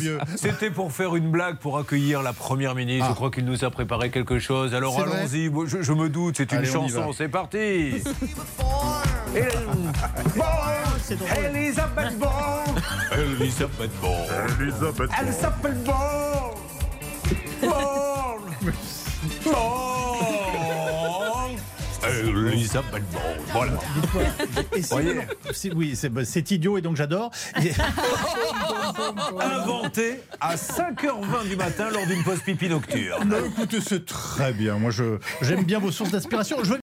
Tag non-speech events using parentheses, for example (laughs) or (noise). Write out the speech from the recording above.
vieux. C'était pour faire une blague pour accueillir la première ministre. Je crois qu'il nous a préparé quelque chose. Alors allons-y. Je, je me doute, c'est une Allez, chanson. C'est parti. (laughs) Elisabeth. Elisabeth. Elisabeth. (laughs) Elisabeth Borne. Voilà. Et si- Voyez. c'est- oui, c'est bah, c'est idiot et donc j'adore. Et- (laughs) Inventé à 5h20 du matin lors d'une pause pipi nocturne. Non, écoutez, c'est très bien. Moi, je j'aime bien vos sources d'inspiration. Je veux-